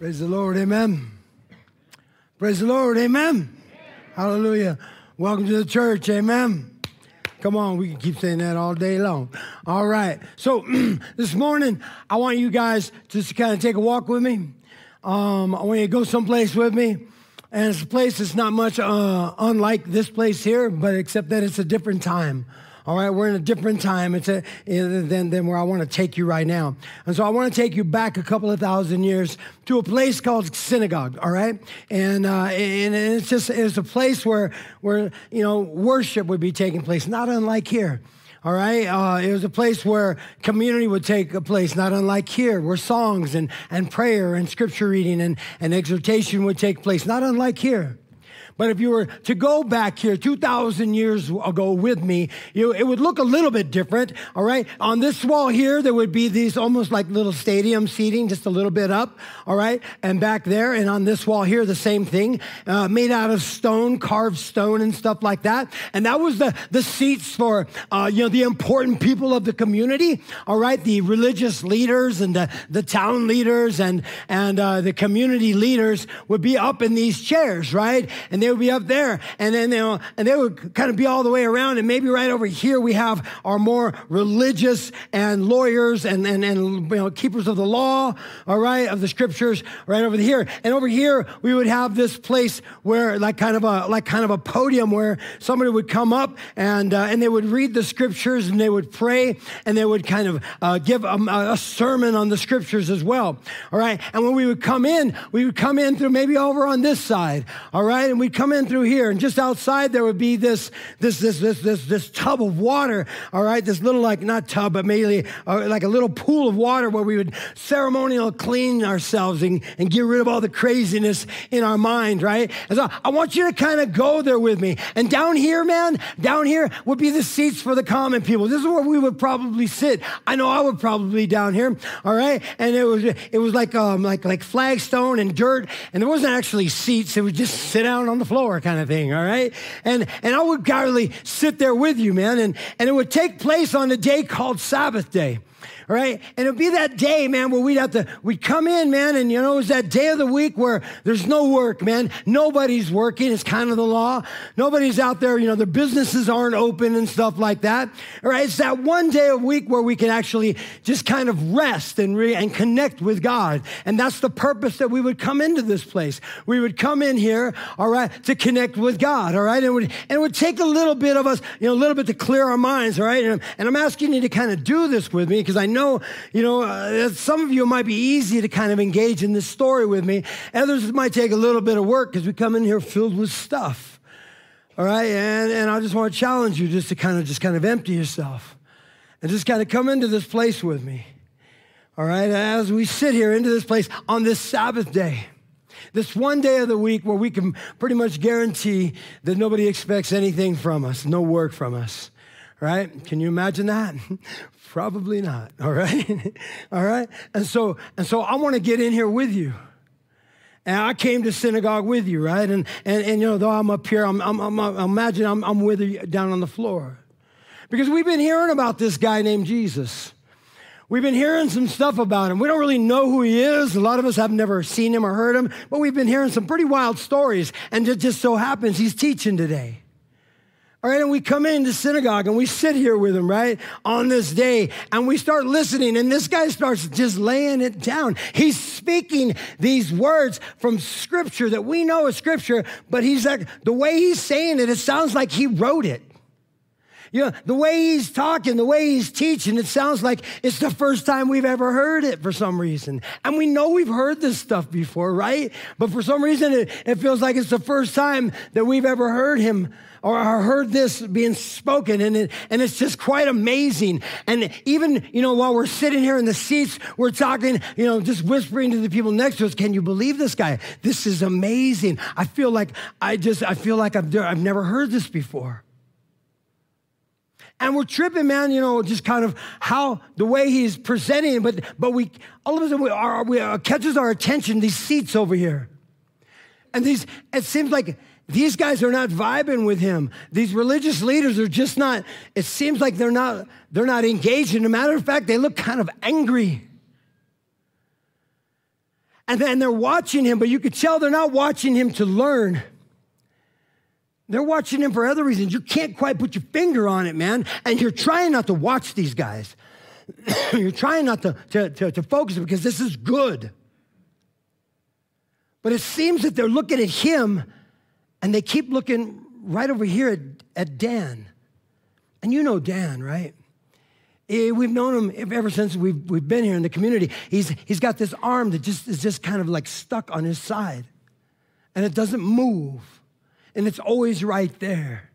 Praise the Lord, amen. Praise the Lord, amen. Hallelujah. Welcome to the church, amen. Come on, we can keep saying that all day long. All right. So this morning, I want you guys just to kind of take a walk with me. Um, I want you to go someplace with me. And it's a place that's not much uh, unlike this place here, but except that it's a different time. All right, we're in a different time it's a, than, than where I want to take you right now. And so I want to take you back a couple of thousand years to a place called synagogue, all right? And, uh, and it's just, it's a place where, where, you know, worship would be taking place, not unlike here. All right. Uh, it was a place where community would take a place, not unlike here, where songs and, and prayer and scripture reading and, and exhortation would take place, not unlike here. But if you were to go back here 2,000 years ago with me, you, it would look a little bit different, all right? On this wall here, there would be these almost like little stadium seating, just a little bit up, all right? And back there, and on this wall here, the same thing, uh, made out of stone, carved stone and stuff like that. And that was the, the seats for, uh, you know, the important people of the community, all right? The religious leaders and the, the town leaders and, and uh, the community leaders would be up in these chairs, right? And they would be up there, and then they and they would kind of be all the way around. And maybe right over here we have our more religious and lawyers and and, and you know, keepers of the law, all right, of the scriptures, right over here. And over here we would have this place where like kind of a like kind of a podium where somebody would come up and uh, and they would read the scriptures and they would pray and they would kind of uh, give a, a sermon on the scriptures as well. All right, and when we would come in, we would come in through maybe over on this side, all right, and we'd come in through here, and just outside there would be this this this this this this tub of water. All right, this little like not tub, but maybe uh, like a little pool of water where we would ceremonial clean ourselves and, and get rid of all the craziness in our mind. Right, and so I want you to kind of go there with me. And down here, man, down here would be the seats for the common people. This is where we would probably sit. I know I would probably down here. All right, and it was it was like um like like flagstone and dirt, and there wasn't actually seats. It would just sit down on the floor kind of thing, all right? And, and I would gladly sit there with you, man. And, and it would take place on a day called Sabbath day right? And it'd be that day, man, where we'd have to, we'd come in, man, and you know, it was that day of the week where there's no work, man. Nobody's working. It's kind of the law. Nobody's out there, you know, their businesses aren't open and stuff like that. All right. It's that one day a week where we can actually just kind of rest and, re- and connect with God. And that's the purpose that we would come into this place. We would come in here, all right, to connect with God, all right? And it would, and it would take a little bit of us, you know, a little bit to clear our minds, all right? And, and I'm asking you to kind of do this with me because I know know, you know, uh, some of you might be easy to kind of engage in this story with me. Others might take a little bit of work because we come in here filled with stuff. All right, and, and I just want to challenge you just to kind of just kind of empty yourself and just kind of come into this place with me. All right, as we sit here into this place on this Sabbath day, this one day of the week where we can pretty much guarantee that nobody expects anything from us, no work from us. Right? Can you imagine that? Probably not. All right. all right. And so, and so I want to get in here with you. And I came to synagogue with you, right? And, and, and you know, though I'm up here, I'm, I'm, I'm, I'm imagine I'm, I'm with you down on the floor. Because we've been hearing about this guy named Jesus. We've been hearing some stuff about him. We don't really know who he is. A lot of us have never seen him or heard him, but we've been hearing some pretty wild stories. And it just so happens he's teaching today. All right, and we come in into synagogue and we sit here with him, right, on this day, and we start listening, and this guy starts just laying it down. He's speaking these words from scripture that we know is scripture, but he's like, the way he's saying it, it sounds like he wrote it. You know, the way he's talking, the way he's teaching, it sounds like it's the first time we've ever heard it for some reason. And we know we've heard this stuff before, right? But for some reason, it, it feels like it's the first time that we've ever heard him or heard this being spoken. And, it, and it's just quite amazing. And even you know while we're sitting here in the seats we're talking you know just whispering to the people next to us can you believe this guy? This is amazing. I feel like i just i feel like i've, I've never heard this before and we're tripping, man, you know, just kind of how the way he's presenting, but but we all of a sudden we, our, we uh, catches our attention these seats over here, and these it seems like these guys are not vibing with him. These religious leaders are just not, it seems like they're not, they're not engaged. And a matter of fact, they look kind of angry. And then they're watching him, but you could tell they're not watching him to learn. They're watching him for other reasons. You can't quite put your finger on it, man. And you're trying not to watch these guys. you're trying not to, to, to, to focus because this is good. But it seems that they're looking at him and they keep looking right over here at, at Dan. And you know Dan, right? Eh, we've known him ever since we've, we've been here in the community. He's, he's got this arm that just is just kind of like stuck on his side. And it doesn't move. And it's always right there.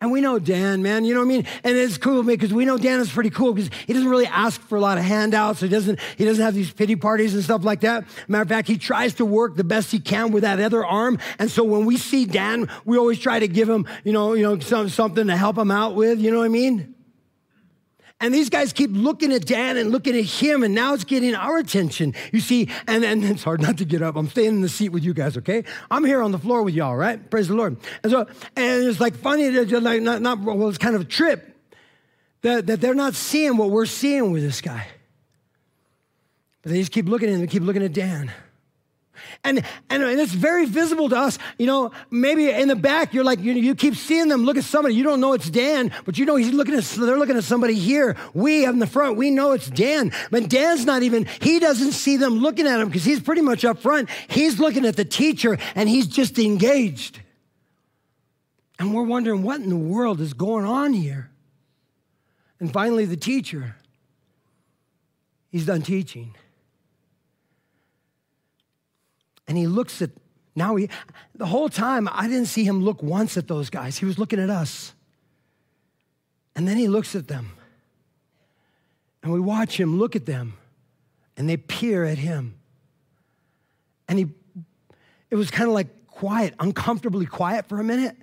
And we know Dan, man, you know what I mean? And it's cool because we know Dan is pretty cool because he doesn't really ask for a lot of handouts. He doesn't, he doesn't have these pity parties and stuff like that. Matter of fact, he tries to work the best he can with that other arm. And so when we see Dan, we always try to give him, you know, you know, some, something to help him out with, you know what I mean? And these guys keep looking at Dan and looking at him, and now it's getting our attention. You see, and, and it's hard not to get up. I'm staying in the seat with you guys, okay? I'm here on the floor with y'all, right? Praise the Lord. And so, and it's like funny, that like not, not well, it's kind of a trip that, that they're not seeing what we're seeing with this guy. But they just keep looking at him, keep looking at Dan. And, and, and it's very visible to us. You know, maybe in the back, you're like, you, you keep seeing them look at somebody. You don't know it's Dan, but you know he's looking at, they're looking at somebody here. We in the front, we know it's Dan. But Dan's not even, he doesn't see them looking at him because he's pretty much up front. He's looking at the teacher and he's just engaged. And we're wondering what in the world is going on here. And finally, the teacher, he's done teaching. And he looks at, now he, the whole time, I didn't see him look once at those guys. He was looking at us. And then he looks at them. And we watch him look at them. And they peer at him. And he, it was kind of like quiet, uncomfortably quiet for a minute.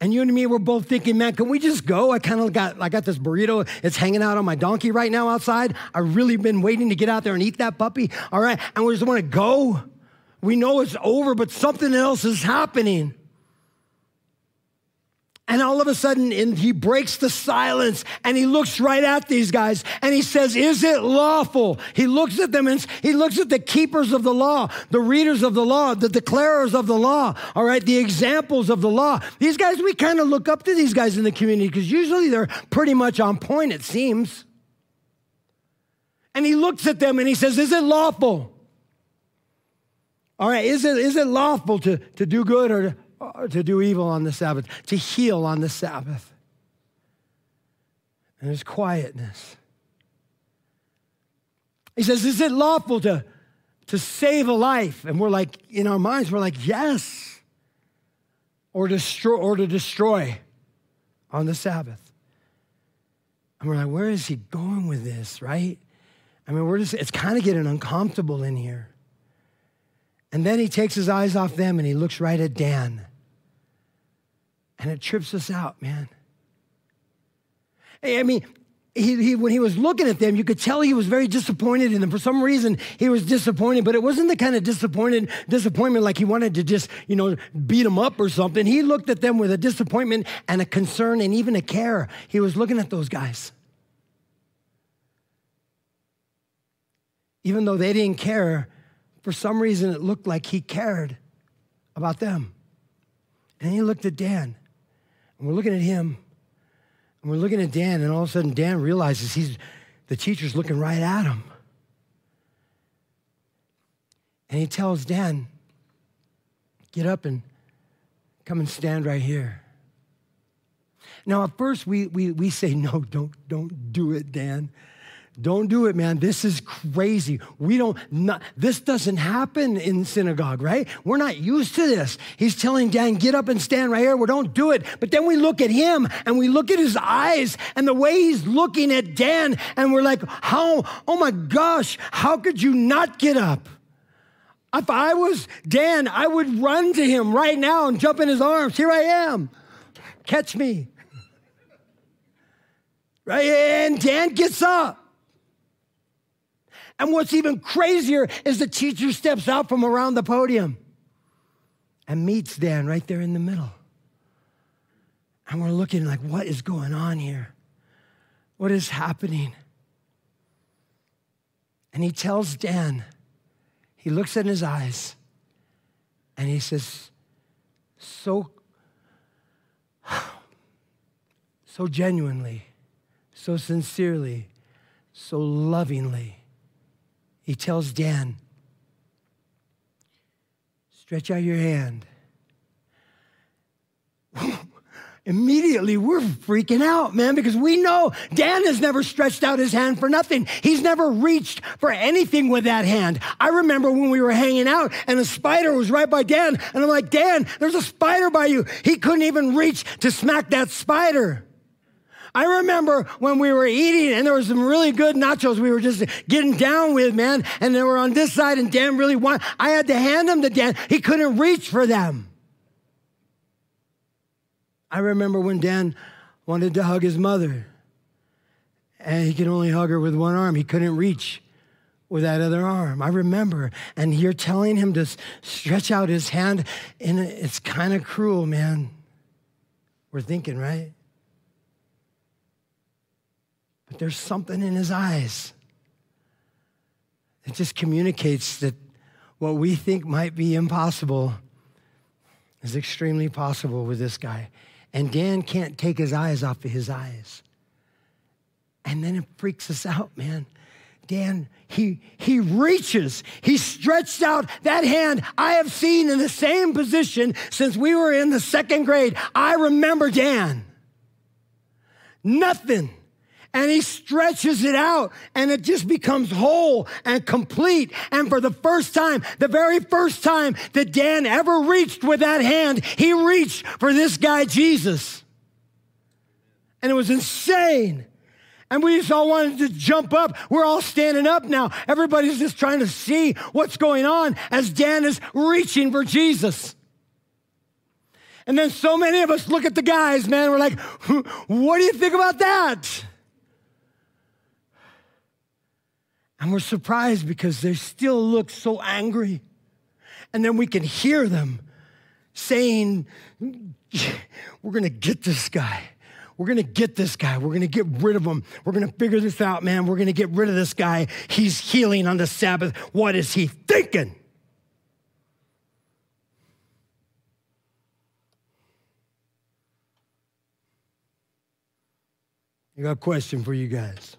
And you and me were both thinking, man, can we just go? I kind of got, I got this burrito. It's hanging out on my donkey right now outside. I've really been waiting to get out there and eat that puppy. All right. And we just want to go. We know it's over, but something else is happening. And all of a sudden, he breaks the silence and he looks right at these guys and he says, Is it lawful? He looks at them and he looks at the keepers of the law, the readers of the law, the declarers of the law, all right, the examples of the law. These guys, we kind of look up to these guys in the community because usually they're pretty much on point, it seems. And he looks at them and he says, Is it lawful? All right, is it, is it lawful to, to do good or to, or to do evil on the Sabbath, to heal on the Sabbath? And there's quietness. He says, Is it lawful to, to save a life? And we're like, in our minds, we're like, Yes. Or destroy, or to destroy on the Sabbath. And we're like, Where is he going with this, right? I mean, we're just, it's kind of getting uncomfortable in here. And then he takes his eyes off them and he looks right at Dan. And it trips us out, man. I mean, he, he, when he was looking at them, you could tell he was very disappointed in them. For some reason, he was disappointed, but it wasn't the kind of disappointed disappointment like he wanted to just, you know, beat them up or something. He looked at them with a disappointment and a concern and even a care. He was looking at those guys. Even though they didn't care, for some reason, it looked like he cared about them. And he looked at Dan. And we're looking at him. And we're looking at Dan. And all of a sudden, Dan realizes he's, the teacher's looking right at him. And he tells Dan, get up and come and stand right here. Now, at first, we, we, we say, no, don't, don't do it, Dan. Don't do it, man. This is crazy. We don't, not, this doesn't happen in synagogue, right? We're not used to this. He's telling Dan, get up and stand right here. We don't do it. But then we look at him and we look at his eyes and the way he's looking at Dan and we're like, how, oh my gosh, how could you not get up? If I was Dan, I would run to him right now and jump in his arms. Here I am. Catch me. Right? And Dan gets up. And what's even crazier is the teacher steps out from around the podium and meets Dan right there in the middle. And we're looking like, what is going on here? What is happening? And he tells Dan, he looks in his eyes and he says, so, so genuinely, so sincerely, so lovingly, he tells Dan, stretch out your hand. Immediately, we're freaking out, man, because we know Dan has never stretched out his hand for nothing. He's never reached for anything with that hand. I remember when we were hanging out and a spider was right by Dan, and I'm like, Dan, there's a spider by you. He couldn't even reach to smack that spider. I remember when we were eating and there was some really good nachos we were just getting down with, man, and they were on this side and Dan really wanted, I had to hand them to Dan. He couldn't reach for them. I remember when Dan wanted to hug his mother, and he could only hug her with one arm. He couldn't reach with that other arm. I remember. And you're telling him to stretch out his hand, and it's kind of cruel, man. We're thinking, right? But there's something in his eyes. It just communicates that what we think might be impossible is extremely possible with this guy. And Dan can't take his eyes off of his eyes. And then it freaks us out, man. Dan, he, he reaches, he stretched out that hand I have seen in the same position since we were in the second grade. I remember Dan. Nothing and he stretches it out and it just becomes whole and complete. And for the first time, the very first time that Dan ever reached with that hand, he reached for this guy, Jesus. And it was insane. And we just all wanted to jump up. We're all standing up now. Everybody's just trying to see what's going on as Dan is reaching for Jesus. And then so many of us look at the guys, man. We're like, what do you think about that? And we're surprised because they still look so angry. And then we can hear them saying, We're gonna get this guy. We're gonna get this guy. We're gonna get rid of him. We're gonna figure this out, man. We're gonna get rid of this guy. He's healing on the Sabbath. What is he thinking? I got a question for you guys.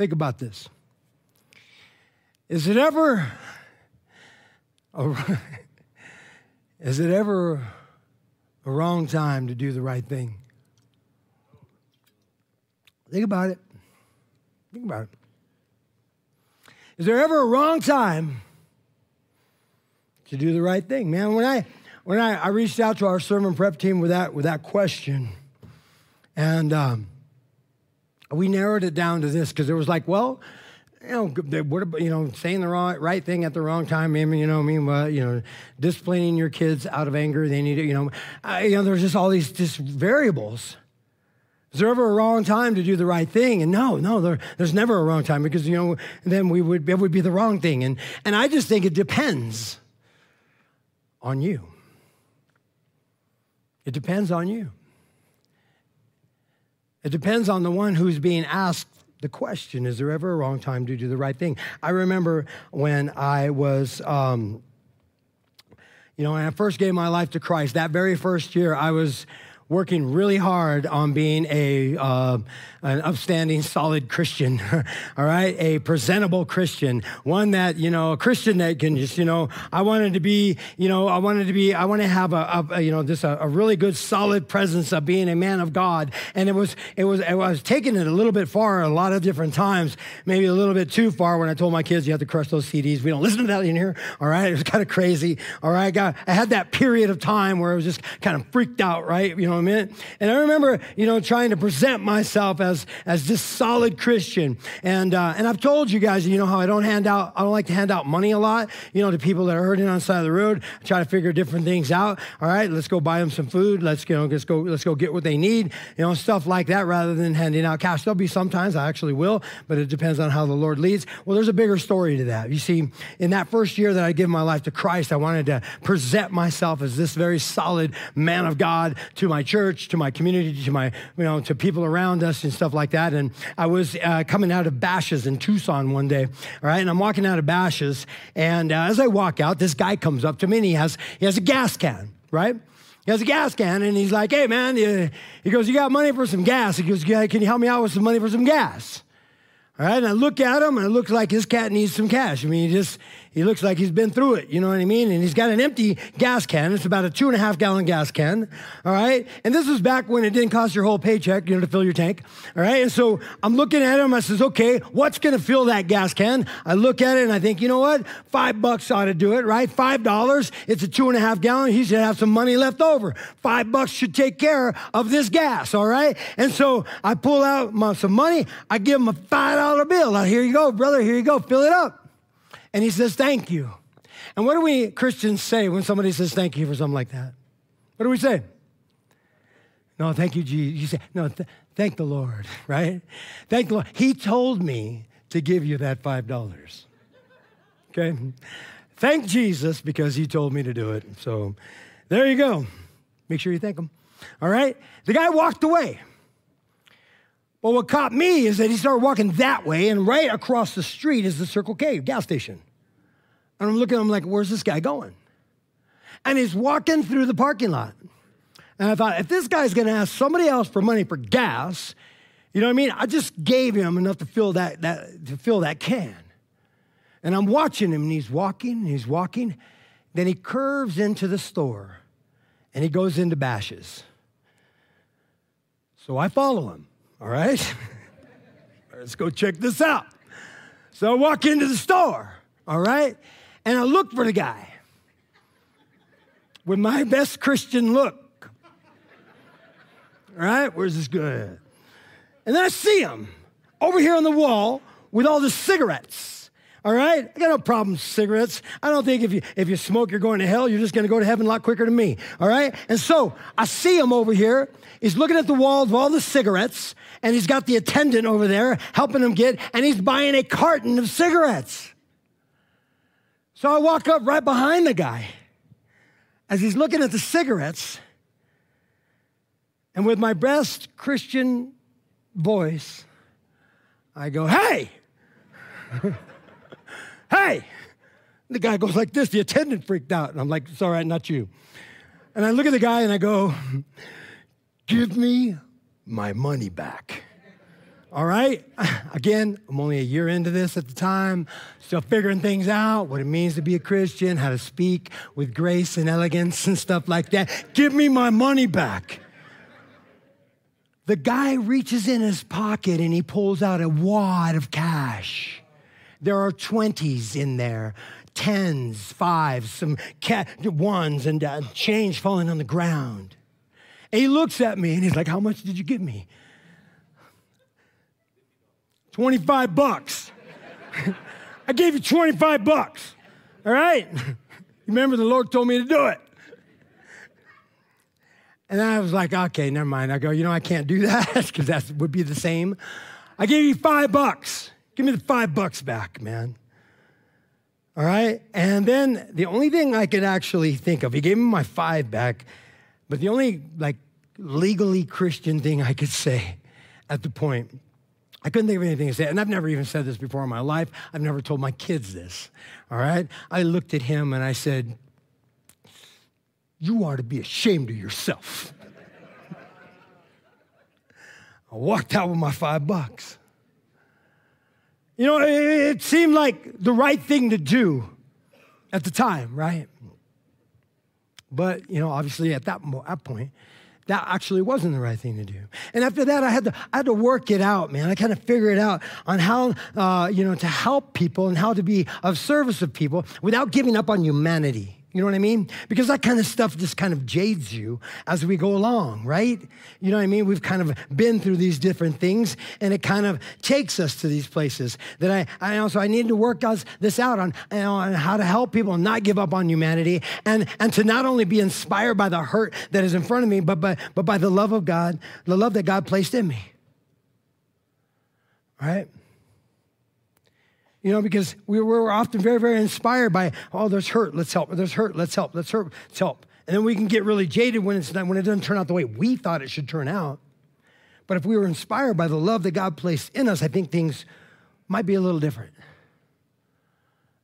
Think about this. Is it ever a, is it ever a wrong time to do the right thing? Think about it. Think about it. Is there ever a wrong time to do the right thing? Man, when I when I, I reached out to our sermon prep team with that with that question, and um, we narrowed it down to this because it was like, well, you know, what about, you know, saying the wrong, right thing at the wrong time. I you know, I mean, uh, you know, disciplining your kids out of anger. They need to, you know, uh, you know, there's just all these just variables. Is there ever a wrong time to do the right thing? And no, no, there, there's never a wrong time because you know then we would it would be the wrong thing. And and I just think it depends on you. It depends on you. It depends on the one who's being asked the question is there ever a wrong time to do the right thing? I remember when I was, um, you know, when I first gave my life to Christ, that very first year, I was working really hard on being a uh, an upstanding, solid Christian. all right, a presentable Christian, one that you know, a Christian that can just you know, I wanted to be, you know, I wanted to be, I want to have a, a you know, just a, a, really good, solid presence of being a man of God. And it was, it was, I was taking it a little bit far a lot of different times, maybe a little bit too far. When I told my kids, you have to crush those CDs. We don't listen to that in here. All right, it was kind of crazy. All right, I, got, I had that period of time where I was just kind of freaked out, right? You know minute. And I remember, you know, trying to present myself as, as this solid Christian. And, uh, and I've told you guys, you know, how I don't hand out, I don't like to hand out money a lot, you know, to people that are hurting on the side of the road. I try to figure different things out. All right, let's go buy them some food. Let's, you know, let's go, let's go get what they need, you know, stuff like that rather than handing out cash. There'll be sometimes I actually will, but it depends on how the Lord leads. Well, there's a bigger story to that. You see, in that first year that I gave my life to Christ, I wanted to present myself as this very solid man of God to my church, to my community, to my, you know, to people around us and stuff like that. And I was uh, coming out of Bashas' in Tucson one day, all right? And I'm walking out of Bashas, and uh, as I walk out, this guy comes up to me and he has, he has a gas can, right? He has a gas can, and he's like, hey, man, he goes, you got money for some gas? He goes, yeah, can you help me out with some money for some gas? All right, and I look at him, and it looks like his cat needs some cash. I mean, he just he looks like he's been through it, you know what I mean? And he's got an empty gas can. It's about a two and a half gallon gas can. All right. And this was back when it didn't cost your whole paycheck, you know, to fill your tank. All right. And so I'm looking at him. I says, okay, what's to fill that gas can? I look at it and I think, you know what? Five bucks ought to do it, right? Five dollars. It's a two and a half gallon. He should have some money left over. Five bucks should take care of this gas. All right. And so I pull out my, some money. I give him a five bill. Now, here you go, brother. Here you go. Fill it up. And he says, thank you. And what do we Christians say when somebody says thank you for something like that? What do we say? No, thank you, Jesus. You say, no, th- thank the Lord, right? Thank the Lord. He told me to give you that $5. Okay? Thank Jesus because he told me to do it. So there you go. Make sure you thank him. All right? The guy walked away. Well, what caught me is that he started walking that way, and right across the street is the Circle K gas station. And I'm looking, I'm like, where's this guy going? And he's walking through the parking lot. And I thought, if this guy's gonna ask somebody else for money for gas, you know what I mean? I just gave him enough to fill that, that to fill that can. And I'm watching him, and he's walking, and he's walking. Then he curves into the store and he goes into Bashas'. So I follow him, all right? Let's go check this out. So I walk into the store, all right? and I look for the guy with my best Christian look. Right? Where's this guy? And then I see him over here on the wall with all the cigarettes. All right? I got no problem with cigarettes. I don't think if you if you smoke, you're going to hell. You're just going to go to heaven a lot quicker than me. All right? And so I see him over here. He's looking at the walls of all the cigarettes, and he's got the attendant over there helping him get, and he's buying a carton of cigarettes. So I walk up right behind the guy as he's looking at the cigarettes. And with my best Christian voice, I go, Hey! hey! The guy goes like this. The attendant freaked out. And I'm like, It's all right, not you. And I look at the guy and I go, Give me my money back. All right? Again, I'm only a year into this at the time, still figuring things out, what it means to be a Christian, how to speak with grace and elegance and stuff like that. Give me my money back. The guy reaches in his pocket and he pulls out a wad of cash. There are 20s in there, tens, fives, some ones, and uh, change falling on the ground. And he looks at me and he's like, How much did you give me? 25 bucks. I gave you 25 bucks. All right? Remember, the Lord told me to do it. And I was like, okay, never mind. I go, you know, I can't do that because that would be the same. I gave you five bucks. Give me the five bucks back, man. All right? And then the only thing I could actually think of, he gave me my five back, but the only like legally Christian thing I could say at the point I couldn't think of anything to say. And I've never even said this before in my life. I've never told my kids this. All right? I looked at him and I said, You ought to be ashamed of yourself. I walked out with my five bucks. You know, it, seemed like the right thing to do at the time, right? But, you know, obviously at that, that point, that actually wasn't the right thing to do. And after that, I had to, I had to work it out, man. I kind of figured it out on how, uh, you know, to help people and how to be of service of people without giving up on humanity. You know what I mean? Because that kind of stuff just kind of jades you as we go along, right? You know what I mean? We've kind of been through these different things and it kind of takes us to these places that I, I also, I need to work this out on, you know, on how to help people not give up on humanity and, and to not only be inspired by the hurt that is in front of me, but by, but by the love of God, the love that God placed in me. Right? You know, because we were often very, very inspired by, oh, there's hurt, let's help. There's hurt, let's help. Let's hurt, let's help. And then we can get really jaded when, it's not, when it doesn't turn out the way we thought it should turn out. But if we were inspired by the love that God placed in us, I think things might be a little different.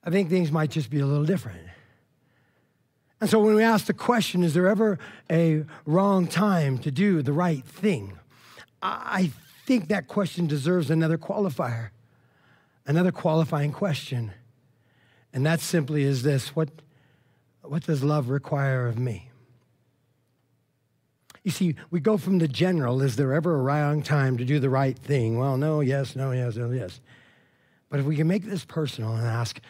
I think things might just be a little different. And so when we ask the question, is there ever a wrong time to do the right thing? I think that question deserves another qualifier, another qualifying question. And that simply is this what, what does love require of me? You see, we go from the general, is there ever a wrong time to do the right thing? Well, no, yes, no, yes, no, yes. But if we can make this personal and ask,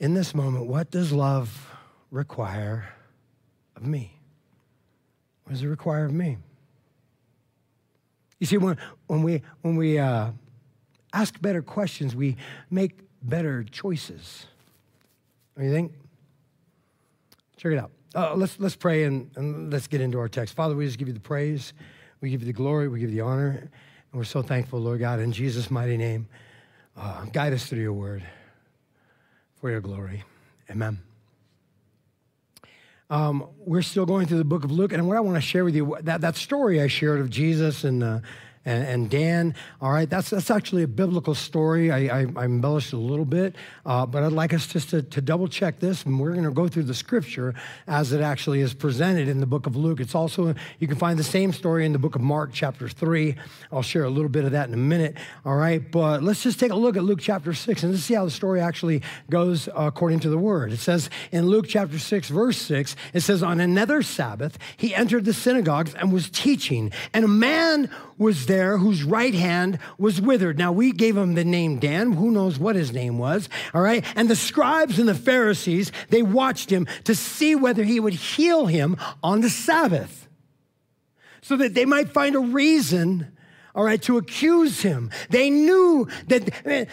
in this moment, what does love require of me? What does it require of me? You see, when, when we, when we uh, ask better questions, we make better choices. What do you think? Check it out. Uh, let's, let's pray and, and let's get into our text. Father, we just give you the praise, we give you the glory, we give you the honor, and we're so thankful, Lord God, in Jesus' mighty name. Uh, guide us through your word for your glory. Amen. Um, we're still going through the book of Luke, and what I want to share with you that, that story I shared of Jesus and uh, and, and Dan. All right, that's, that's actually a biblical story. I, I, I embellished a little bit, uh, but I'd like us just to, to double check this, and we're going to go through the scripture as it actually is presented in the book of Luke. It's also, you can find the same story in the book of Mark, chapter 3. I'll share a little bit of that in a minute. All right, but let's just take a look at Luke chapter 6 and let's see how the story actually goes according to the word. It says in Luke chapter 6, verse 6, it says, On another Sabbath, he entered the synagogues and was teaching, and a man was there whose right hand was withered. Now, we gave him the name Dan. Who knows what his name was? All right. And the scribes and the Pharisees, they watched him to see whether he would heal him on the Sabbath so that they might find a reason, all right, to accuse him. They knew that. Eh,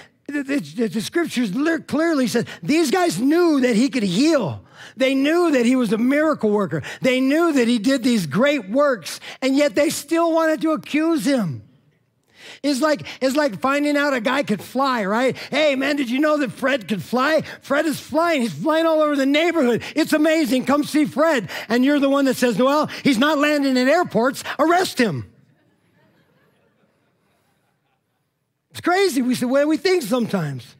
The, the, the, scriptures clearly said these guys knew that he could heal. They knew that he was a miracle worker. They knew that he did these great works, and yet they still wanted to accuse him. It's like, it's like finding out a guy could fly, right? Hey, man, did you know that Fred could fly? Fred is flying. He's flying all over the neighborhood. It's amazing. Come see Fred. And you're the one that says, well, he's not landing in airports. Arrest him. It's crazy. We say, well, we think sometimes.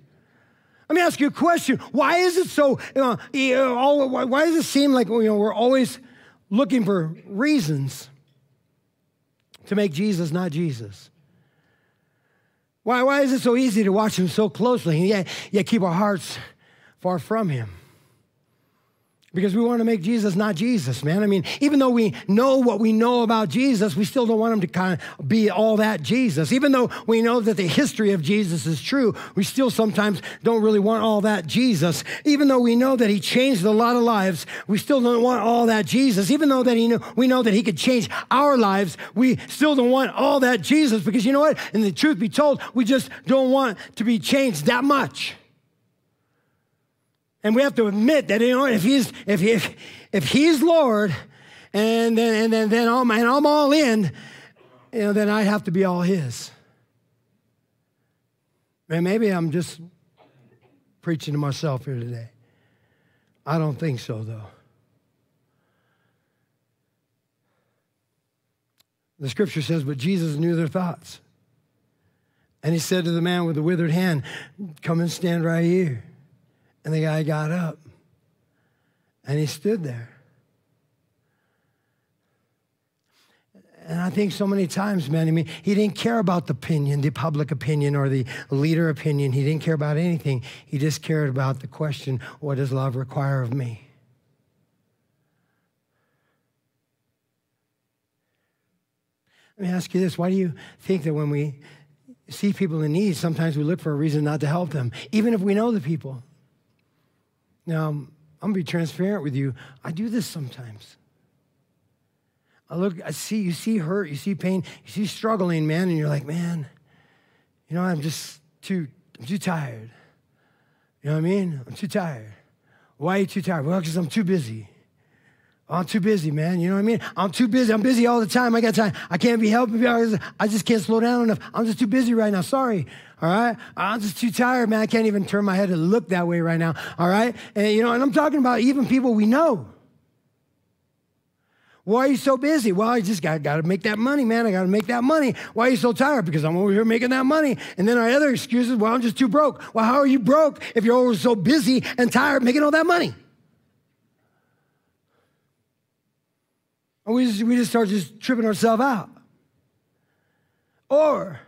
Let me ask you a question. Why is it so, uh, why does it seem like you know, we're always looking for reasons to make Jesus not Jesus? Why, why is it so easy to watch him so closely and yet, yet keep our hearts far from him? Because we want to make Jesus not Jesus, man. I mean, even though we know what we know about Jesus, we still don't want him to kind of be all that Jesus. Even though we know that the history of Jesus is true, we still sometimes don't really want all that Jesus. Even though we know that he changed a lot of lives, we still don't want all that Jesus. Even though that he knew, we know that he could change our lives, we still don't want all that Jesus because you know what? And the truth be told, we just don't want to be changed that much. And we have to admit that you know if he's if if if he's Lord, and then and then then I'm and I'm all in, you know, then I have to be all his. And maybe I'm just preaching to myself here today. I don't think so though. The scripture says, but Jesus knew their thoughts. And he said to the man with the withered hand, Come and stand right here. And the guy got up and he stood there. And I think so many times, man, I mean, he didn't care about the opinion, the public opinion, or the leader opinion. He didn't care about anything. He just cared about the question what does love require of me? Let me ask you this why do you think that when we see people in need, sometimes we look for a reason not to help them, even if we know the people? Now, I'm going to be transparent with you. I do this sometimes. I look, I see, you see hurt, you see pain, you see struggling, man, and you're like, man, you know, I'm just too, I'm too tired. You know what I mean? I'm too tired. Why are you too tired? Well, because I'm too busy. Oh, I'm too busy, man. You know what I mean? I'm too busy. I'm busy all the time. I got time. I can't be helping. I just can't slow down enough. I'm just too busy right now. Sorry. All right. I'm just too tired, man. I can't even turn my head to look that way right now. All right. And, you know, and I'm talking about even people we know. Why are you so busy? Well, I just got, got to make that money, man. I got to make that money. Why are you so tired? Because I'm over here making that money. And then our other excuses, well, I'm just too broke. Well, how are you broke if you're always so busy and tired making all that money? And we just, we just start just tripping ourselves out. Or,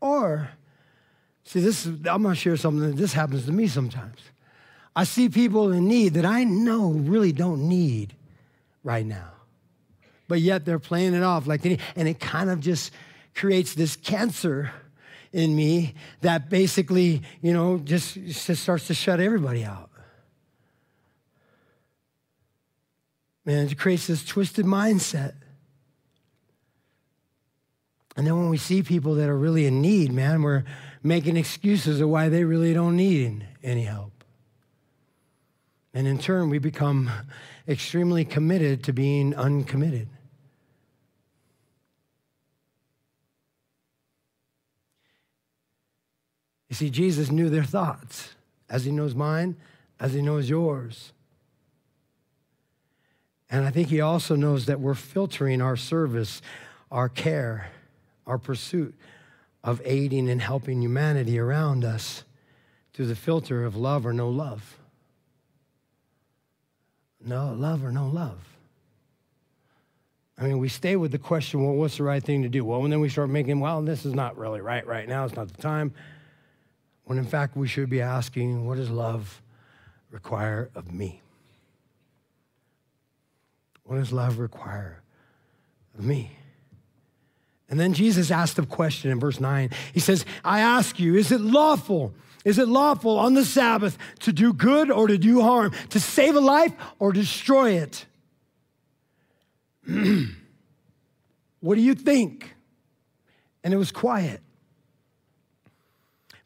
or, see, this is, I'm going to share something. This happens to me sometimes. I see people in need that I know really don't need right now but yet they're playing it off like they need, and it kind of just creates this cancer in me that basically, you know, just, just starts to shut everybody out. Man, it creates this twisted mindset. And then when we see people that are really in need, man, we're making excuses of why they really don't need any help. And in turn, we become extremely committed to being uncommitted. You see, Jesus knew their thoughts as he knows mine, as he knows yours. And I think he also knows that we're filtering our service, our care, our pursuit of aiding and helping humanity around us through the filter of love or no love. No love or no love. I mean, we stay with the question, well, what's the right thing to do? Well, and then we start making, well, this is not really right right now. It's not the time. When in fact, we should be asking, what does love require of me? What does love require of me? And then Jesus asked a question in verse 9. He says, I ask you, is it lawful? Is it lawful on the Sabbath to do good or to do harm, to save a life or destroy it? what do you think? And it was quiet.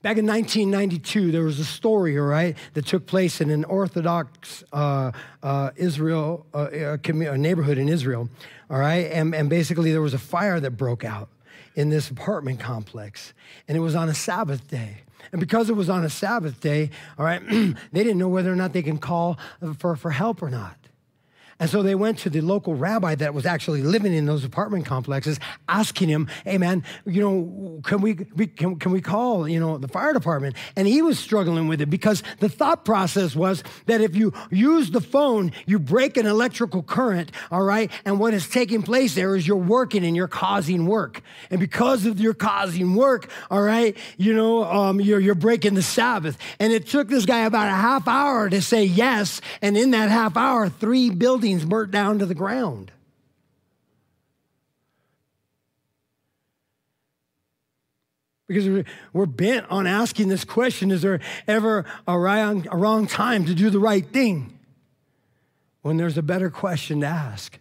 Back in 1992, there was a story, all right, that took place in an Orthodox uh, uh, Israel uh, a neighborhood in Israel, all right, and, and basically there was a fire that broke out in this apartment complex, and it was on a Sabbath day. And because it was on a Sabbath day, all right, they didn't know whether or not they can call for, for help or not. And so they went to the local rabbi that was actually living in those apartment complexes, asking him, hey man, you know, can we, can, can we call, you know, the fire department? And he was struggling with it because the thought process was that if you use the phone, you break an electrical current, all right? And what is taking place there is you're working and you're causing work. And because of your causing work, all right, you know, um, you're, you're breaking the Sabbath. And it took this guy about a half hour to say yes. And in that half hour, three buildings buildings burnt down to the ground. Because we're bent on asking this question is there ever a a wrong time to do the right thing? When there's a better question to ask.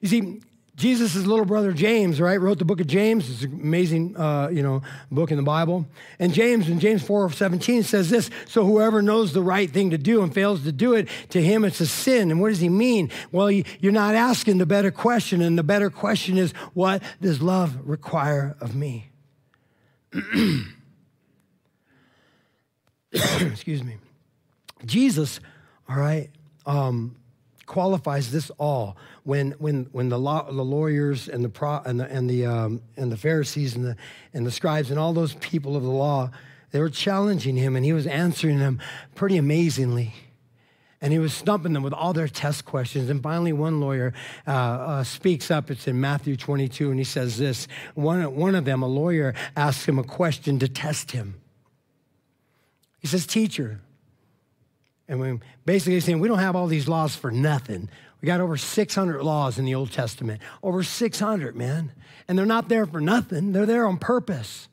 You see, Jesus' little brother James, right, wrote the book of James. It's an amazing, uh, you know, book in the Bible. And James, in James 4 17, says this So whoever knows the right thing to do and fails to do it, to him it's a sin. And what does he mean? Well, you're not asking the better question. And the better question is, what does love require of me? Excuse me. Jesus, all right, um, qualifies this all when when when the law, the lawyers and the pro, and the and the um, and the Pharisees and the and the scribes and all those people of the law they were challenging him and he was answering them pretty amazingly. And he was stumping them with all their test questions. And finally, one lawyer uh, uh, speaks up. It's in Matthew 22, and he says this. One, one of them, a lawyer, asks him a question to test him. He says, Teacher, and we basically saying we don't have all these laws for nothing. We got over 600 laws in the Old Testament. Over 600, man. And they're not there for nothing, they're there on purpose.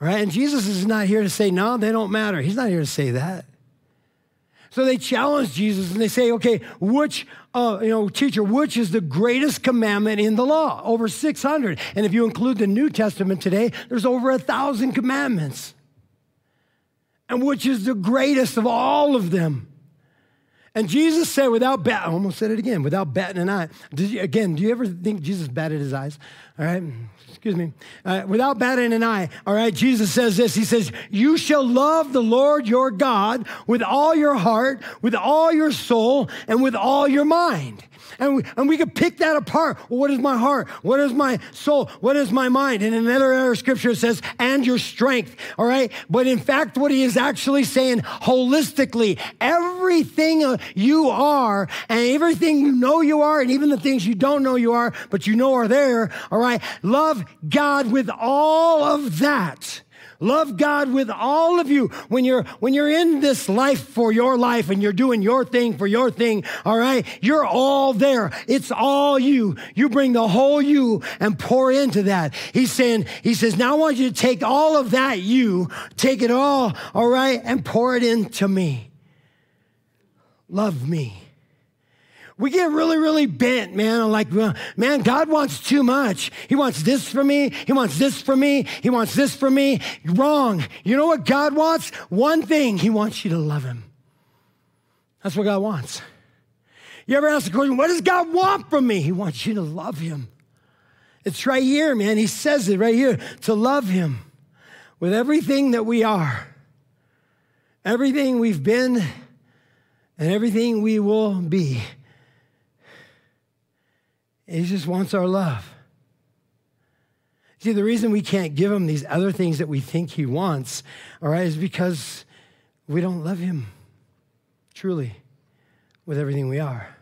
Right? And Jesus is not here to say, no, they don't matter. He's not here to say that. So they challenge Jesus and they say, okay, which, uh, you know, teacher, which is the greatest commandment in the law? Over 600. And if you include the New Testament today, there's over a thousand commandments and which is the greatest of all of them. And Jesus said, without bat, I almost said it again, without batting an eye. You, again, do you ever think Jesus batted his eyes? All right, excuse me. Uh, without batting an eye, all right, Jesus says this. He says, You shall love the Lord your God with all your heart, with all your soul, and with all your mind. And we, and we could pick that apart. Well, what is my heart? What is my soul? What is my mind? And in another area of scripture says, and your strength. All right. But in fact, what he is actually saying holistically, everything you are and everything you know you are, and even the things you don't know you are, but you know are there. All right. Love God with all of that. Love God with all of you. When you're, when you're in this life for your life and you're doing your thing for your thing, all right, you're all there. It's all you. You bring the whole you and pour into that. He's saying, he says, now I want you to take all of that you, take it all, all right, and pour it into me. Love me we get really, really bent, man. I'm like, man, God wants too much. He wants this for me. He wants this for me. He wants this for me. Wrong. You know what God wants? One thing. He wants you to love him. That's what God wants. You ever ask the question, what does God want from me? He wants you to love him. It's right here, man. He says it right here to love him with everything that we are, everything we've been, and everything we will be. He just wants our love. See, the reason we can't give him these other things that we think he wants, all right, is because we don't love him truly with everything we are.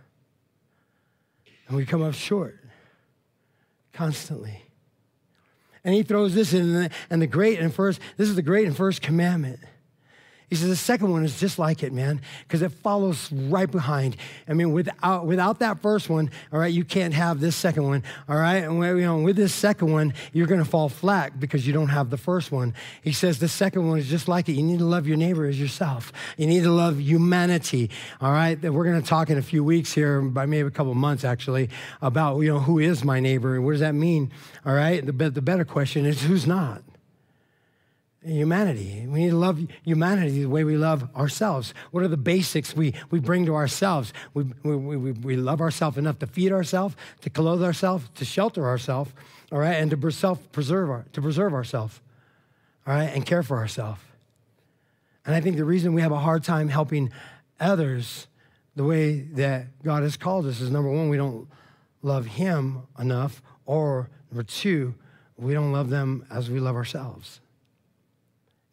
And we come up short constantly. And he throws this in, and the great and first, this is the great and first commandment. He says the second one is just like it, man, because it follows right behind. I mean, without without that first one, all right, you can't have this second one, all right. And you know, with this second one, you're going to fall flat because you don't have the first one. He says the second one is just like it. You need to love your neighbor as yourself. You need to love humanity, all right. We're going to talk in a few weeks here, by maybe a couple months actually, about you know who is my neighbor and what does that mean, all right. The the better question is who's not humanity. We need to love humanity the way we love ourselves. What are the basics we, we bring to ourselves? We, we, we, we love ourselves enough to feed ourselves, to clothe ourselves, to shelter ourselves, all right, and to self preserve our, to preserve ourselves, all right, and care for ourselves. And I think the reason we have a hard time helping others the way that God has called us is number one, we don't love Him enough, or number two, we don't love them as we love ourselves.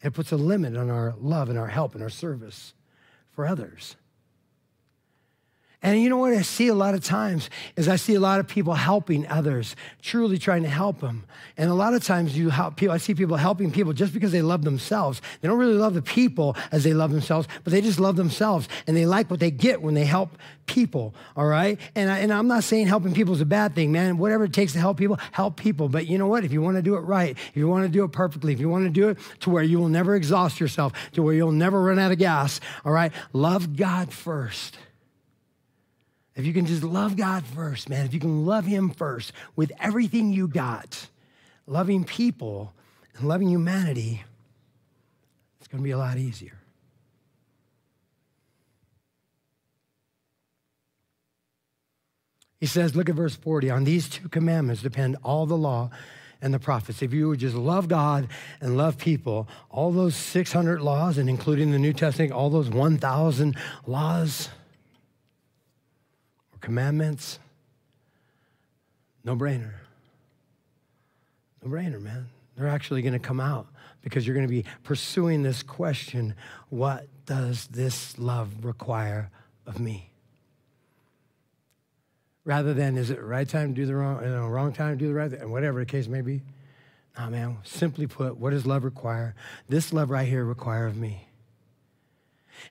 It puts a limit on our love and our help and our service for others. And you know what I see a lot of times is I see a lot of people helping others, truly trying to help them. And a lot of times you help people, I see people helping people just because they love themselves. They don't really love the people as they love themselves, but they just love themselves and they like what they get when they help people, all right? And, I, and I'm not saying helping people is a bad thing, man. Whatever it takes to help people, help people. But you know what? If you want to do it right, if you want to do it perfectly, if you want to do it to where you will never exhaust yourself, to where you'll never run out of gas, all right? Love God first. If you can just love God first, man, if you can love Him first with everything you got, loving people and loving humanity, it's going to be a lot easier. He says, look at verse 40. On these two commandments depend all the law and the prophets. If you would just love God and love people, all those 600 laws, and including the New Testament, all those 1,000 laws, commandments. No brainer. No brainer, man. They're actually going to come out because you're going to be pursuing this question what does this love require of me? Rather than is it right time to do the wrong, you know, wrong time to do the right thing, whatever the case may be. No, man, simply put, what does love require? This love right here require of me.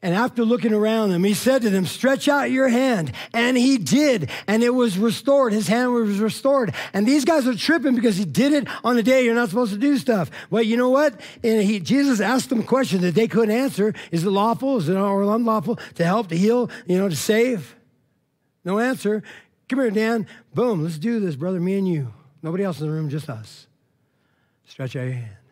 And after looking around them, he said to them, Stretch out your hand. And he did, and it was restored. His hand was restored. And these guys are tripping because he did it on a day you're not supposed to do stuff. Well, you know what? And he, Jesus asked them a question that they couldn't answer Is it lawful? Is it unlawful to help, to heal, you know, to save? No answer. Come here, Dan. Boom, let's do this, brother, me and you. Nobody else in the room, just us. Stretch out your hand.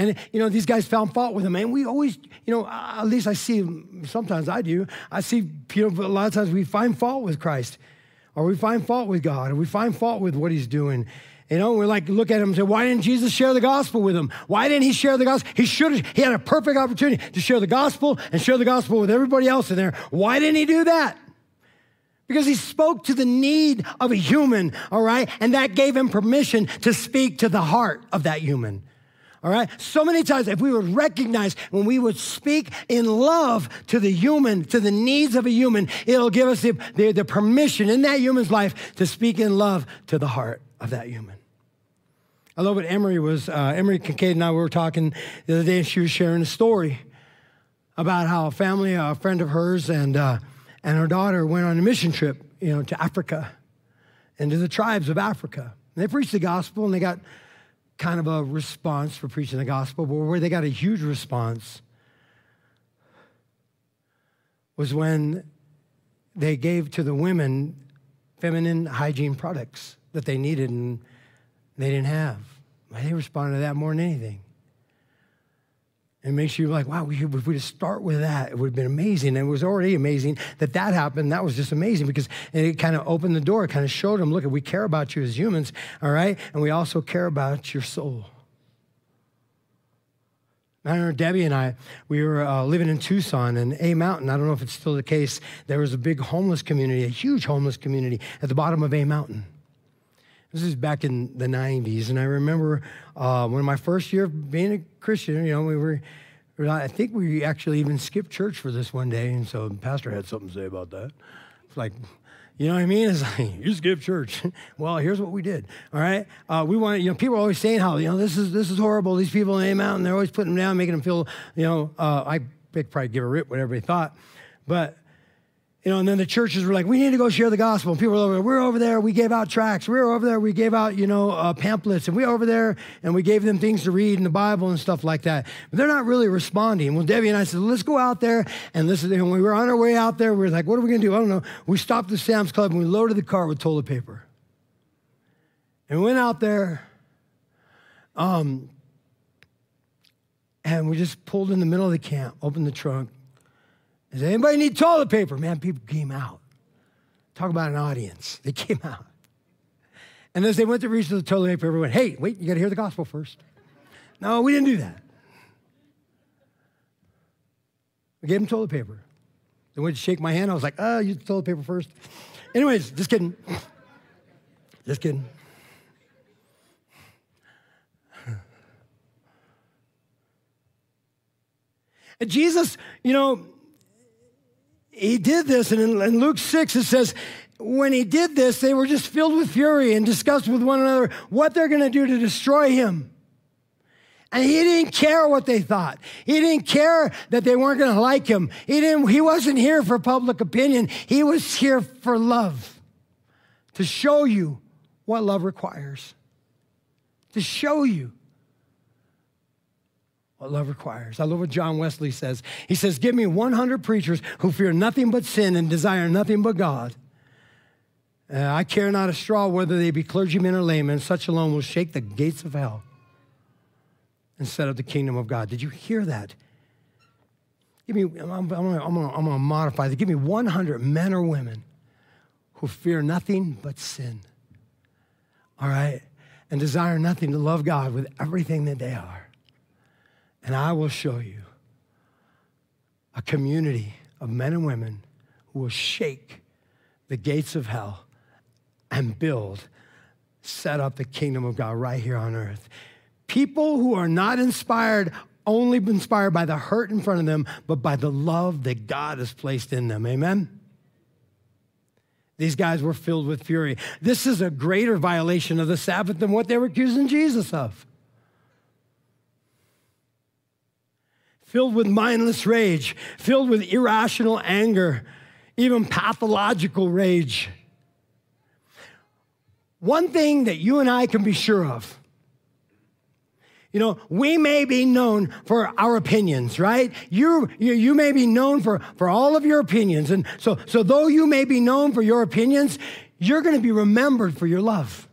And, you know, these guys found fault with him. And we always, you know, at least I see, sometimes I do, I see, know, a lot of times we find fault with Christ or we find fault with God or we find fault with what he's doing. You know, we're like look at him and say, why didn't Jesus share the gospel with him? Why didn't he share the gospel? He should have, he had a perfect opportunity to share the gospel and share the gospel with everybody else in there. Why didn't he do that? Because he spoke to the need of a human, all right? And that gave him permission to speak to the heart of that human. All right? So many times, if we would recognize when we would speak in love to the human, to the needs of a human, it'll give us the, the, the permission in that human's life to speak in love to the heart of that human. I love what Emery was, uh, Emery Kincaid and I were talking the other day, and she was sharing a story about how a family, a friend of hers, and, uh, and her daughter went on a mission trip, you know, to Africa and to the tribes of Africa. And they preached the gospel and they got kind of a response for preaching the gospel, but where they got a huge response was when they gave to the women feminine hygiene products that they needed and they didn't have. They responded to that more than anything. It makes you like, wow, if we just start with that, it would have been amazing. And it was already amazing that that happened. That was just amazing because it kind of opened the door, kind of showed them, look, we care about you as humans, all right? And we also care about your soul. I remember Debbie and I, we were uh, living in Tucson and A Mountain. I don't know if it's still the case. There was a big homeless community, a huge homeless community at the bottom of A Mountain. This is back in the 90s. And I remember uh, when my first year of being a Christian, you know, we were, I think we actually even skipped church for this one day. And so the pastor had something to say about that. It's like, you know what I mean? It's like, you skip church. well, here's what we did. All right. Uh, we wanted, you know, people are always saying how, you know, this is, this is horrible. These people name out and they're always putting them down, making them feel, you know, uh, I probably give a rip what everybody thought. But you know, and then the churches were like, we need to go share the gospel. And people were over there, we're over there, we gave out tracts. We were over there, we gave out, you know, uh, pamphlets. And we were over there and we gave them things to read in the Bible and stuff like that. But they're not really responding. Well, Debbie and I said, let's go out there and listen. And we were on our way out there, we were like, what are we going to do? I don't know. We stopped at Sam's Club and we loaded the car with toilet paper. And we went out there. Um, and we just pulled in the middle of the camp, opened the trunk, does anybody need toilet paper? Man, people came out. Talk about an audience. They came out. And as they went to reach for the toilet paper, everyone went, hey, wait, you got to hear the gospel first. No, we didn't do that. We gave them toilet paper. They went to shake my hand. I was like, oh, use the toilet paper first. Anyways, just kidding. Just kidding. And Jesus, you know, he did this, and in, in Luke 6, it says, when he did this, they were just filled with fury and discussed with one another what they're going to do to destroy him. And he didn't care what they thought. He didn't care that they weren't going to like him. He, didn't, he wasn't here for public opinion. He was here for love, to show you what love requires, to show you what love requires. I love what John Wesley says. He says, Give me 100 preachers who fear nothing but sin and desire nothing but God. Uh, I care not a straw whether they be clergymen or laymen, such alone will shake the gates of hell and set up the kingdom of God. Did you hear that? Give me, I'm, I'm, gonna, I'm, I'm gonna modify that. Give me 100 men or women who fear nothing but sin. All right? And desire nothing to love God with everything that they are. And I will show you a community of men and women who will shake the gates of hell and build, set up the kingdom of God right here on earth. People who are not inspired, only inspired by the hurt in front of them, but by the love that God has placed in them. Amen? These guys were filled with fury. This is a greater violation of the Sabbath than what they were accusing Jesus of. Filled with mindless rage, filled with irrational anger, even pathological rage. One thing that you and I can be sure of you know, we may be known for our opinions, right? You, you, you may be known for, for all of your opinions. And so, so, though you may be known for your opinions, you're going to be remembered for your love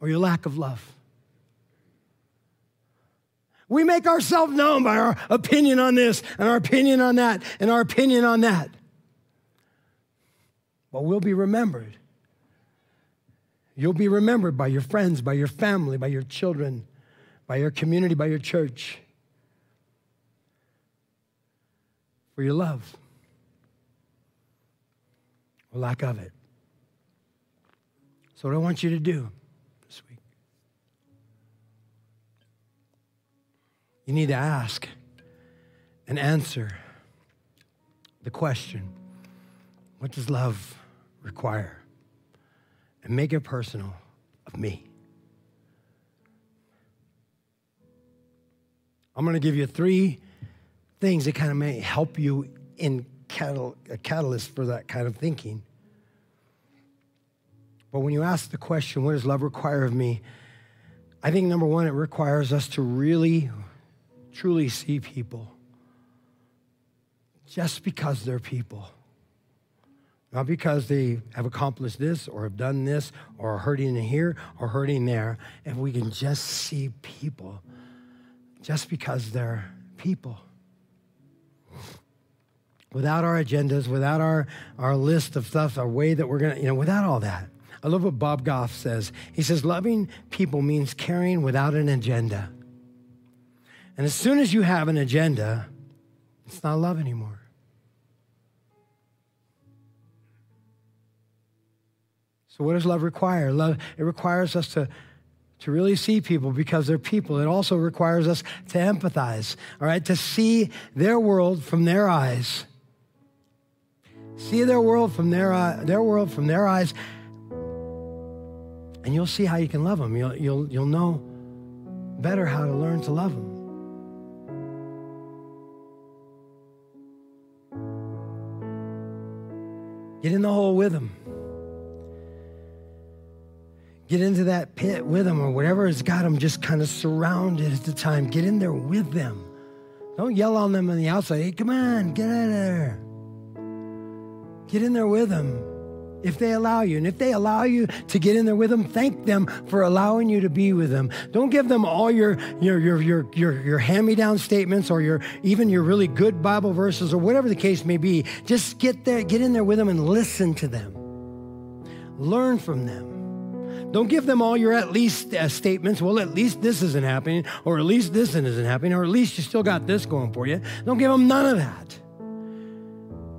or your lack of love. We make ourselves known by our opinion on this and our opinion on that and our opinion on that. But we'll be remembered. You'll be remembered by your friends, by your family, by your children, by your community, by your church for your love or lack of it. So, what I want you to do this week, you need to ask and answer the question what does love require? And make it personal of me. I'm going to give you three things that kind of may help you in catal- a catalyst for that kind of thinking. But when you ask the question, what does love require of me? I think number one, it requires us to really, truly see people just because they're people. Not because they have accomplished this or have done this or are hurting here or hurting there. If we can just see people just because they're people. Without our agendas, without our, our list of stuff, our way that we're going to, you know, without all that. I love what Bob Goff says. He says, loving people means caring without an agenda. And as soon as you have an agenda, it's not love anymore. So, what does love require? Love, it requires us to, to really see people because they're people. It also requires us to empathize, all right, to see their world from their eyes. See their world from their, uh, their world from their eyes and you'll see how you can love them. You'll, you'll, you'll know better how to learn to love them. Get in the hole with them. Get into that pit with them or whatever has got them just kind of surrounded at the time. Get in there with them. Don't yell on them on the outside. Hey, come on, get out of there. Get in there with them if they allow you. And if they allow you to get in there with them, thank them for allowing you to be with them. Don't give them all your your your your your, your hand-me-down statements or your even your really good Bible verses or whatever the case may be. Just get there, get in there with them and listen to them. Learn from them. Don't give them all your at least uh, statements. Well, at least this isn't happening, or at least this isn't happening, or at least you still got this going for you. Don't give them none of that.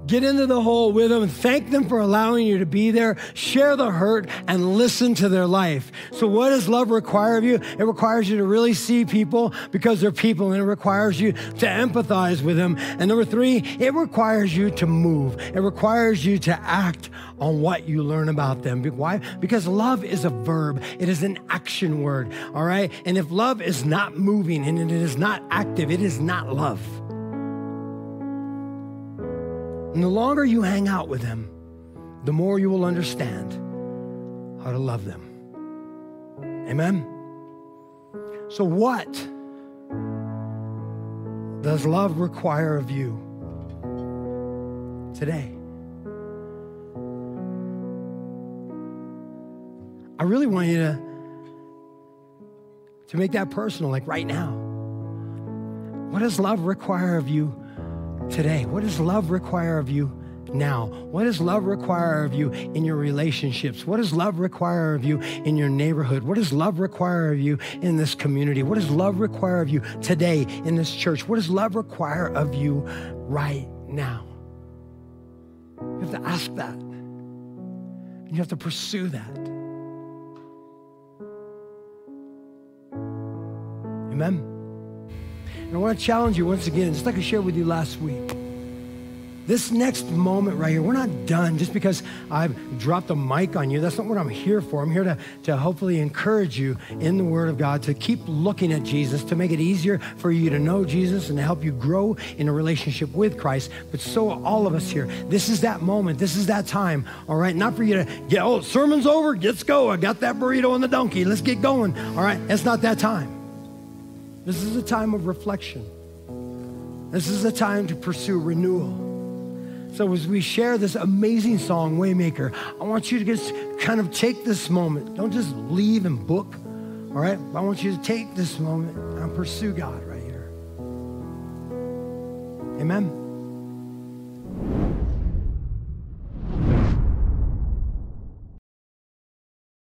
Get into the hole with them, thank them for allowing you to be there, share the hurt, and listen to their life. So, what does love require of you? It requires you to really see people because they're people, and it requires you to empathize with them. And number three, it requires you to move, it requires you to act on what you learn about them. Why? Because love is a verb, it is an action word, all right? And if love is not moving and it is not active, it is not love. And the longer you hang out with them, the more you will understand how to love them. Amen? So, what does love require of you today? I really want you to, to make that personal, like right now. What does love require of you today? What does love require of you now? What does love require of you in your relationships? What does love require of you in your neighborhood? What does love require of you in this community? What does love require of you today in this church? What does love require of you right now? You have to ask that. You have to pursue that. Amen. And I want to challenge you once again, just like I shared with you last week. This next moment right here, we're not done just because I've dropped a mic on you. That's not what I'm here for. I'm here to, to hopefully encourage you in the Word of God to keep looking at Jesus, to make it easier for you to know Jesus and to help you grow in a relationship with Christ. But so all of us here, this is that moment. This is that time. All right. Not for you to get, oh, sermon's over. Let's go. I got that burrito and the donkey. Let's get going. All right. It's not that time. This is a time of reflection. This is a time to pursue renewal. So as we share this amazing song, Waymaker, I want you to just kind of take this moment. Don't just leave and book, all right? I want you to take this moment and pursue God right here. Amen.